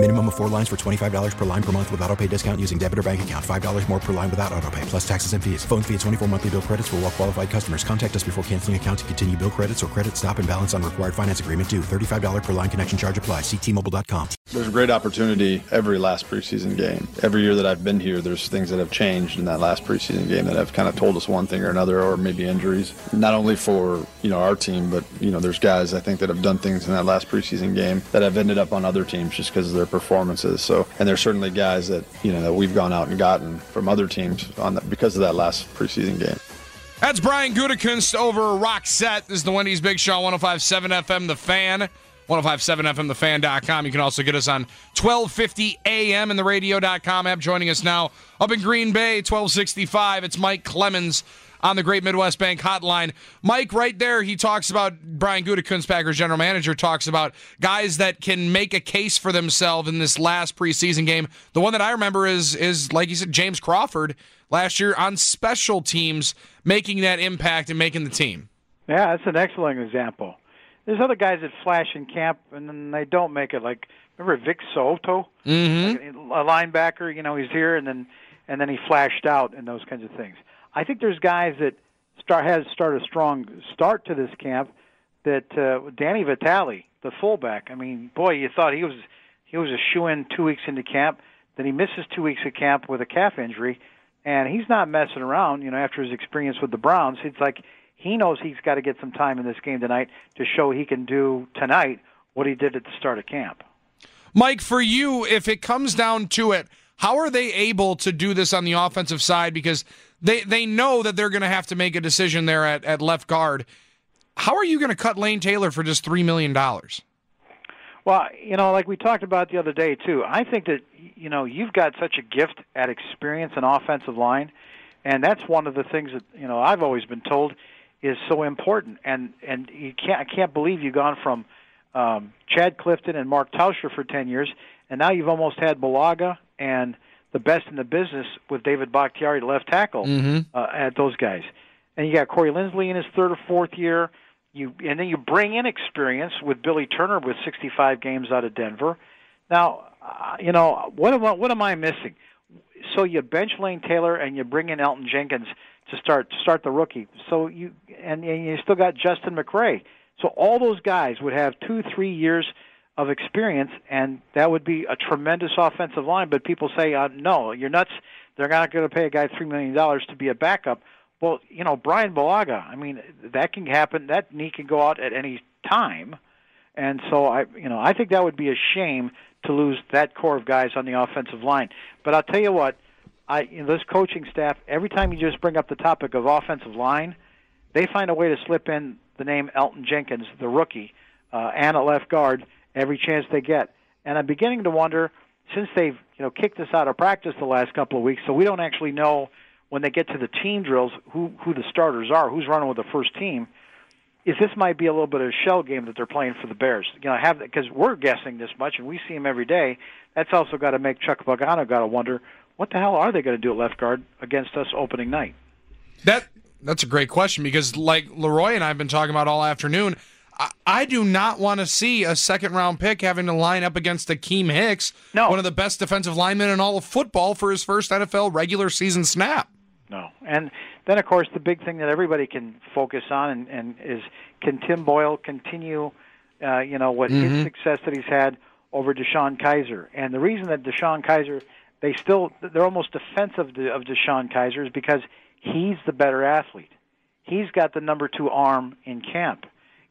Minimum of four lines for $25 per line per month with auto pay discount using debit or bank account. $5 more per line without auto pay, plus taxes and fees. Phone fee at 24 monthly bill credits for all well qualified customers. Contact us before canceling account to continue bill credits or credit stop and balance on required finance agreement due. $35 per line connection charge apply. Ctmobile.com. There's a great opportunity every last preseason game. Every year that I've been here, there's things that have changed in that last preseason game that have kind of told us one thing or another, or maybe injuries. Not only for you know our team, but you know there's guys I think that have done things in that last preseason game that have ended up on other teams just because of their performances. So, and there's certainly guys that you know that we've gone out and gotten from other teams on because of that last preseason game. That's Brian Gutekunst over Set. This is the Wendy's Big Show, 1057 FM, The Fan. 1057fmthefan.com. You can also get us on 1250 AM and the radio.com app. Joining us now up in Green Bay, 1265. It's Mike Clemens on the Great Midwest Bank Hotline. Mike, right there, he talks about Brian Gutekunst, Packers general manager, talks about guys that can make a case for themselves in this last preseason game. The one that I remember is is like you said, James Crawford last year on special teams, making that impact and making the team. Yeah, that's an excellent example. There's other guys that flash in camp and then they don't make it. Like remember Vic So'oto, mm-hmm. a linebacker. You know, he's here and then and then he flashed out and those kinds of things. I think there's guys that start has started a strong start to this camp. That uh, Danny Vitale, the fullback. I mean, boy, you thought he was he was a shoe in two weeks into camp. Then he misses two weeks of camp with a calf injury, and he's not messing around. You know, after his experience with the Browns, it's like he knows he's got to get some time in this game tonight to show he can do tonight what he did at the start of camp. Mike, for you, if it comes down to it, how are they able to do this on the offensive side? Because they they know that they're going to have to make a decision there at, at left guard. How are you going to cut Lane Taylor for just three million dollars? Well, you know, like we talked about the other day too. I think that you know you've got such a gift at experience and offensive line, and that's one of the things that you know I've always been told is so important. And and you can't I can't believe you've gone from um, Chad Clifton and Mark Tauscher for ten years, and now you've almost had Bulaga and the best in the business with David Bakhtiari, left tackle, mm-hmm. uh, at those guys. And you got Corey Linsley in his third or fourth year. You and then you bring in experience with Billy Turner with 65 games out of Denver. Now, uh, you know what am I, what am I missing? So you bench Lane Taylor and you bring in Elgton Jenkins to start to start the rookie. So you and, and you still got Justin McCray. So all those guys would have two, three years of experience, and that would be a tremendous offensive line. But people say, uh, "No, you're nuts. They're not going to pay a guy three million dollars to be a backup." Well, you know, Brian Bulaga. I mean, that can happen. That knee can go out at any time, and so I, you know, I think that would be a shame to lose that core of guys on the offensive line. But I'll tell you what, I you know, this coaching staff. Every time you just bring up the topic of offensive line, they find a way to slip in the name Elgton Jenkins, the rookie, uh, and a left guard every chance they get. And I'm beginning to wonder, since they've you know kicked us out of practice the last couple of weeks, so we don't actually know when they get to the team drills who who the starters are, who's running with the first team. Is this might be a little bit of a shell game that they're playing for the Bears? You know, have because we're guessing this much and we see them every day. That's also got to make Chuck Pagano got to wonder what the hell are they going to do at left guard against us opening night. That that's a great question because, like Leroy and I have been talking about all afternoon, I, I do not want to see a second round pick having to line up against Akiem Hicks, No. one of the best defensive linemen in all of football, for his first NFL regular season snap. No. And then, of course, the big thing that everybody can focus on and, and is can Tim Boyle continue, uh, you know, what his success that he's had over DeShone Kizer. And the reason that DeShone Kizer, they still, they're almost defensive of DeShone Kizer is because he's the better athlete. He's got the number two arm in camp.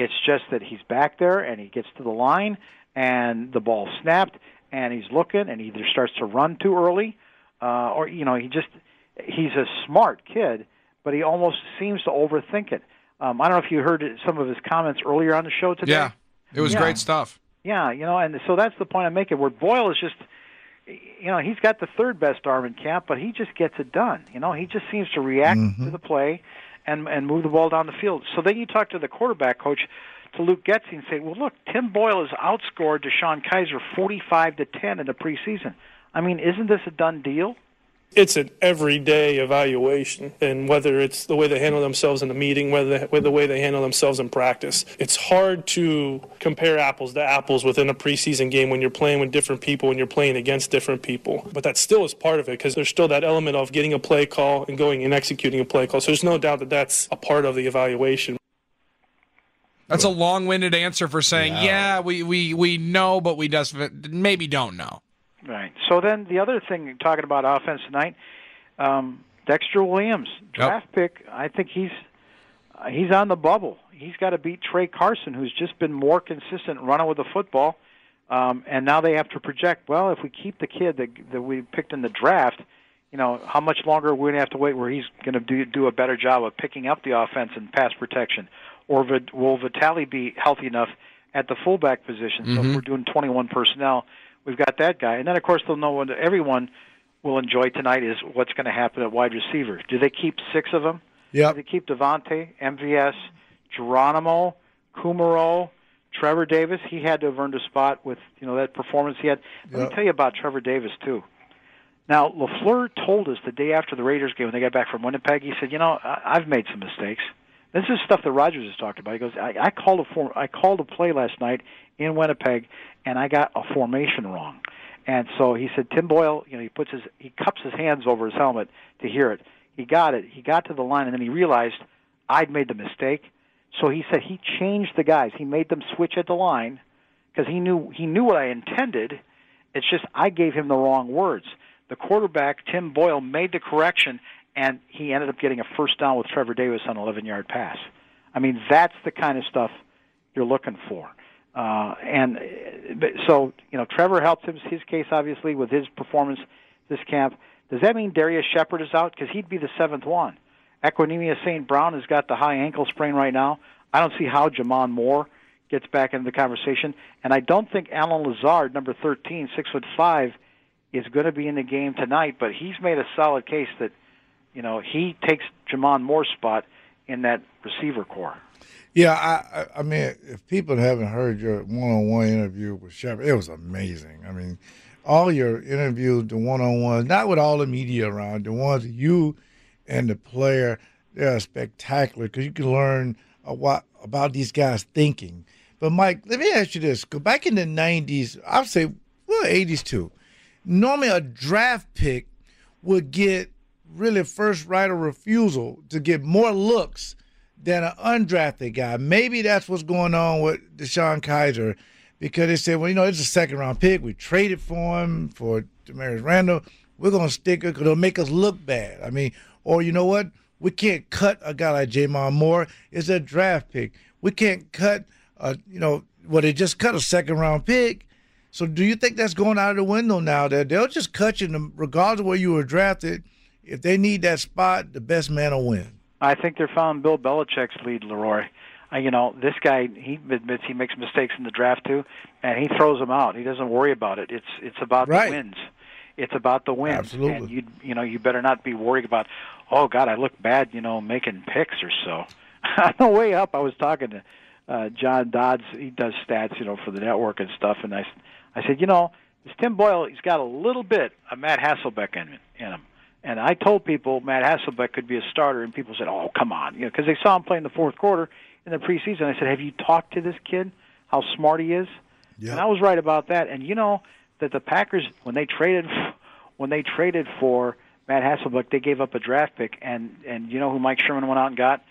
It's just that he's back there and he gets to the line and the ball snapped and he's looking and he either starts to run too early uh, or, you know, he just, he's a smart kid, but he almost seems to overthink it. Um, I don't know if you heard some of his comments earlier on the show today. Yeah, it was Yeah. great stuff. Yeah, you know, and so that's the point I'm making. Where Boyle is just, you know, he's got the third best arm in camp, but he just gets it done. You know, he just seems to react to the play and and move the ball down the field. So then you talk to the quarterback coach, to Luke Getsy and say, "Well, look, Tim Boyle has outscored DeShone Kizer 45 to 10 in the preseason." I mean, isn't this a done deal? It's an everyday evaluation and whether it's the way they handle themselves in the meeting whether they, the way they handle themselves in practice. It's hard to compare apples to apples within a preseason game when you're playing with different people and you're playing against different people. But that still is part of it because there's still that element of getting a play call and going and executing a play call. So there's no doubt that that's a part of the evaluation. That's a long-winded answer for saying, yeah, we, we, we know, but we just maybe don't know. Right. So then the other thing, talking about offense tonight, um, Dexter Williams, draft pick. I think he's uh, he's on the bubble. He's got to beat Tra Carson, who's just been more consistent running with the football. Um, and now they have to project. Well, if we keep the kid that that we picked in the draft, you know, how much longer are we going to have to wait where he's going to do do a better job of picking up the offense and pass protection, or will Vitale be healthy enough at the fullback position? So if we're doing 21 personnel, we've got that guy, and then of course they'll know what everyone will enjoy tonight is what's going to happen at wide receiver. Do they keep six of them? Yeah. Do they keep Davante, MVS, Geronimo, Kumerow, Trevor Davis? He had to have earned a spot with you know that performance he had. Let Yep. me tell you about Trevor Davis too. Now LaFleur told us the day after the Raiders game when they got back from Winnipeg, he said, "You know, I- I've made some mistakes. This is stuff that Rodgers has talked about. He goes, I, I called a form, I called a play last night in Winnipeg, and I got a formation wrong. And so he said, Tim Boyle, you know, he puts his, he cups his hands over his helmet to hear it. He got it. He got to the line, and then he realized I'd made the mistake. So he said he changed the guys. He made them switch at the line because he knew he knew what I intended. It's just I gave him the wrong words. The quarterback Tim Boyle made the correction, and he ended up getting a first down with Trevor Davis on an 11-yard pass. I mean, that's the kind of stuff you're looking for. Uh, and uh, so you know, Trevor helped him his case obviously with his performance this camp. Does that mean Darrius Shepherd is out? Because he'd be the seventh one. Equanimeous St. Brown has got the high ankle sprain right now. I don't see how J'Mon Moore gets back into the conversation, and I don't think Allen Lazard, number thirteen, six foot five, is going to be in the game tonight. But he's made a solid case that you know he takes J'Mon Moore's spot in that receiver core. Yeah, I, I mean, if people haven't heard your one-on-one interview with Shepherd, it was amazing. I mean, all your interviews, the one-on-ones, not with all the media around, the ones you and the player, they're spectacular because you can learn a lot about these guys thinking. But Mike, let me ask you this: Go back in the '90s, I'd say, well, '80s too. Normally, a draft pick would get really first right of refusal to get more looks than an undrafted guy. Maybe that's what's going on with DeShone Kizer because they said, well, you know, it's a second round pick. We traded for him for Damarious Randall. We're going to stick it because it'll make us look bad. I mean, or you know what? We can't cut a guy like J'Mon Moore. It's a draft pick. We can't cut, uh, you know, well, they just cut a second round pick. So do you think that's going out of the window now? That they'll just cut you regardless of where you were drafted. If they need that spot, the best man will win. I think they're following Bill Belichick's lead, Leroy. Uh, you know, this guy he admits he makes mistakes in the draft too, and he throws them out. He doesn't worry about it. It's it's about Right. the wins. It's about the wins. Absolutely. And you you know you better not be worried about. Oh God, I look bad. You know, making picks or so. On the way up, I was talking to uh, John Dodds. He does stats, you know, for the network and stuff. And I I said, you know, this Tim Boyle, he's got a little bit of Matt Hasselbeck in in him. And I told people Matt Hasselbeck could be a starter, and people said, "Oh, come on," you know, because they saw him play in the fourth quarter in the preseason. I said, "Have you talked to this kid? How smart he is?" Yeah. And I was right about that. And you know that the Packers, when they traded, when they traded for Matt Hasselbeck, they gave up a draft pick, and and you know who Mike Sherman went out and got?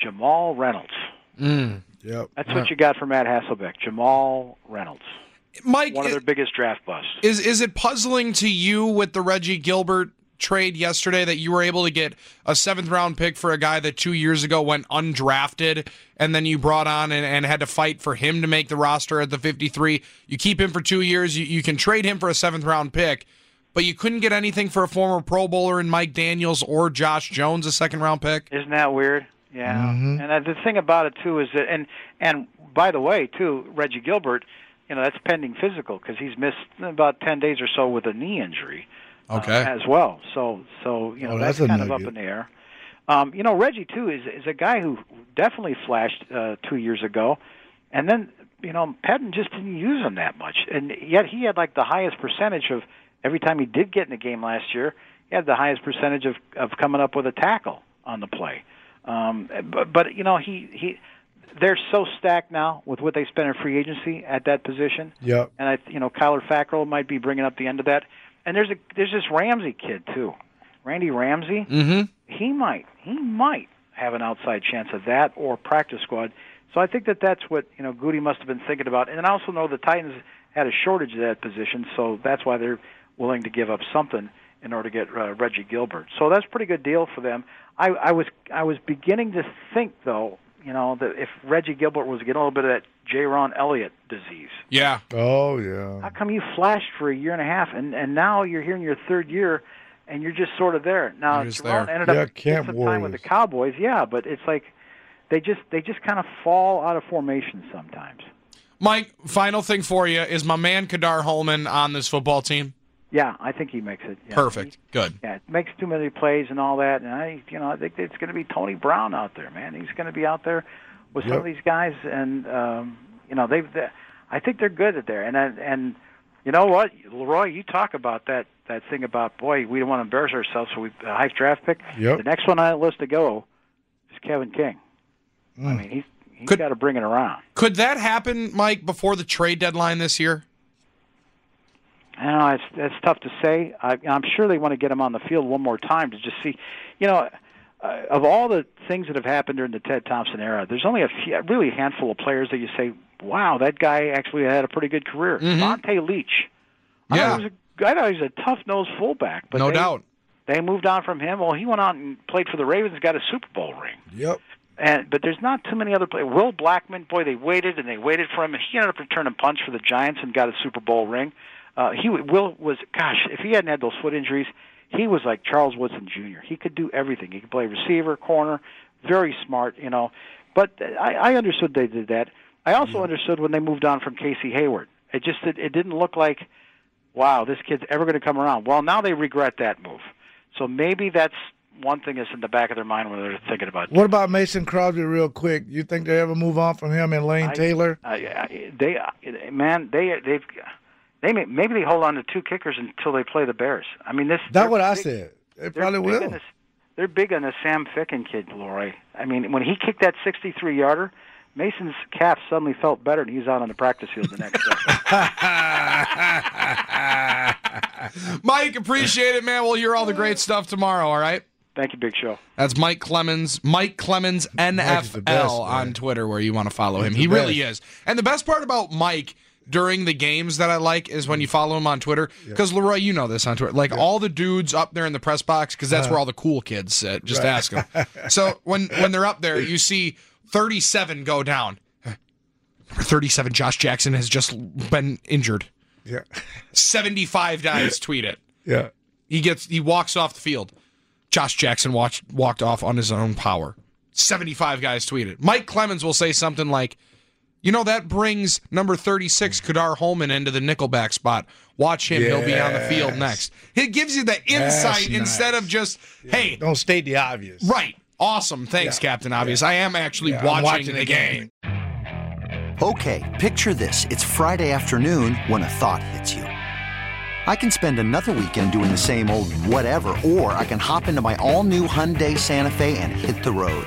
Jamal Reynolds. Mm. Yep. That's what you got for Matt Hasselbeck, Jamal Reynolds, Mike, one of their biggest draft busts. is is it puzzling to you with the Reggie Gilbert trade yesterday that you were able to get a seventh round pick for a guy that two years ago went undrafted and then you brought on and, and had to fight for him to make the roster at the 53 you keep him for two years you, you can trade him for a seventh round pick but you couldn't get anything for a former pro bowler in mike daniels or josh jones a second round pick Isn't that weird? Yeah. And uh, the thing about it too is that, and and by the way, too, Reggie Gilbert, you know, that's pending physical because he's missed about ten days or so with a knee injury. Uh, Okay. as well. So so you know Oh, that's, that's kind of up in the air. Um, you know, Reggie too is is a guy who definitely flashed uh, two years ago, and then you know Patton just didn't use him that much, and yet he had like the highest percentage of every time he did get in a game last year. He had the highest percentage of of coming up with a tackle on the play. Um, but but you know he he they're so stacked now with what they spent in free agency at that position. Yeah. And I, you know, Kyler Fackrell might be bringing up the end of that. And there's a there's this Ramsey kid too, Randy Ramsey. Mm-hmm. He might he might have an outside chance of that or practice squad. So I think that that's what you know Gutey must have been thinking about. And I also know the Titans had a shortage of that position, so that's why they're willing to give up something in order to get uh, Reggie Gilbert. So that's a pretty good deal for them. I, I was I was beginning to think though, you know, that if Reggie Gilbert was getting a little bit of that Jayrone Elliott disease, Yeah. Oh yeah. how come you flashed for a year and a half and and now you're here in your third year and you're just sort of there now You're just there. ended Yeah, up Camp getting some time with the Cowboys yeah but it's like they just they just kind of fall out of formation sometimes Mike, final thing for you is my man Ka'dar Hollman on this football team? Yeah I think he makes it yeah. Perfect. Good. yeah makes too many plays and all that and I you know I think it's going to be Tony Brown out there man he's going to be out there with some of these guys and um you know they've they, I think they're good at there and and, and you know what, Leroy? You talk about that that thing about boy, we don't want to embarrass ourselves, so we a high draft pick. Yep. The next one on the list to go is Kevin King. I Mm. mean, he's he's Could- got to bring it around. Could that happen, Mike, before the trade deadline this year? I don't know it's it's tough to say. I, I'm sure they want to get him on the field one more time to just see. You know, uh, of all the things that have happened during the Ted Thompson era, there's only a few, really a handful of players that you say, "Wow, that guy actually had a pretty good career." Vonta Leach. I Mm-hmm. Yeah. thought he was a, I thought he was a tough nosed fullback, but no they, doubt. They moved on from him. Well, he went out and played for the Ravens got a Super Bowl ring. Yep. And but there's not too many other players. Will Blackmon, boy, they waited and they waited for him, and he ended up returning punch for the Giants and got a Super Bowl ring. Uh, he Will was gosh, if he hadn't had those foot injuries, he was like Charles Woodson Jr. He could do everything. He could play receiver, corner, very smart, you know. But I, I understood they did that. I also understood when they moved on from Casey Hayward. It just it, it didn't look like, wow, this kid's ever going to come around. Well, now they regret that move. So maybe that's one thing that's in the back of their mind when they're thinking about. What about Mason Crosby, real quick? You think they ever move on from him and Lane I- Taylor? I, I, they, man, they they've they may, maybe they hold on to two kickers until they play the Bears. I mean, this. That's they're what I said. They They're probably big will. on this- they're big on the Sam Ficken kid, Leroy. I mean, when he kicked that 63 yarder, Mason's calf suddenly felt better, and he's out on the practice field the next day. Mike, appreciate it, man. We'll hear all the great stuff tomorrow, all right? Thank you, Big Show. That's Mike Clemens, Mike Clemens Mike best, NFL on. Twitter, where you want to follow him. He the really is. And the best part about Mike during the games that I like is when you mm. follow him on Twitter. Because Leroy, you know this on Twitter. Like all the dudes up there in the press box, because that's where uh-huh. all the cool kids sit. Just ask them. so when when they're up there, you see 37 go down. Number 37, Josh Jackson has just been injured. Yeah. 75 guys tweet it. Yeah. He gets he walks off the field. Josh Jackson watched, walked off on his own power. 75 guys tweeted. Mike Clemens will say something like, you know, that brings number 36, mm. Ka'dar Hollman, into the nickelback spot. Watch him. He'll be on the field next. It gives you the That's insight instead of nice. just, hey, Don't state the obvious. right. Awesome. Thanks, Yeah. Captain Obvious. I am actually Yeah, I'm watching, the game. Okay, picture this. It's Friday afternoon when a thought hits you. I can spend another weekend doing the same old whatever, or I can hop into my all new Hyundai Santa Fe and hit the road.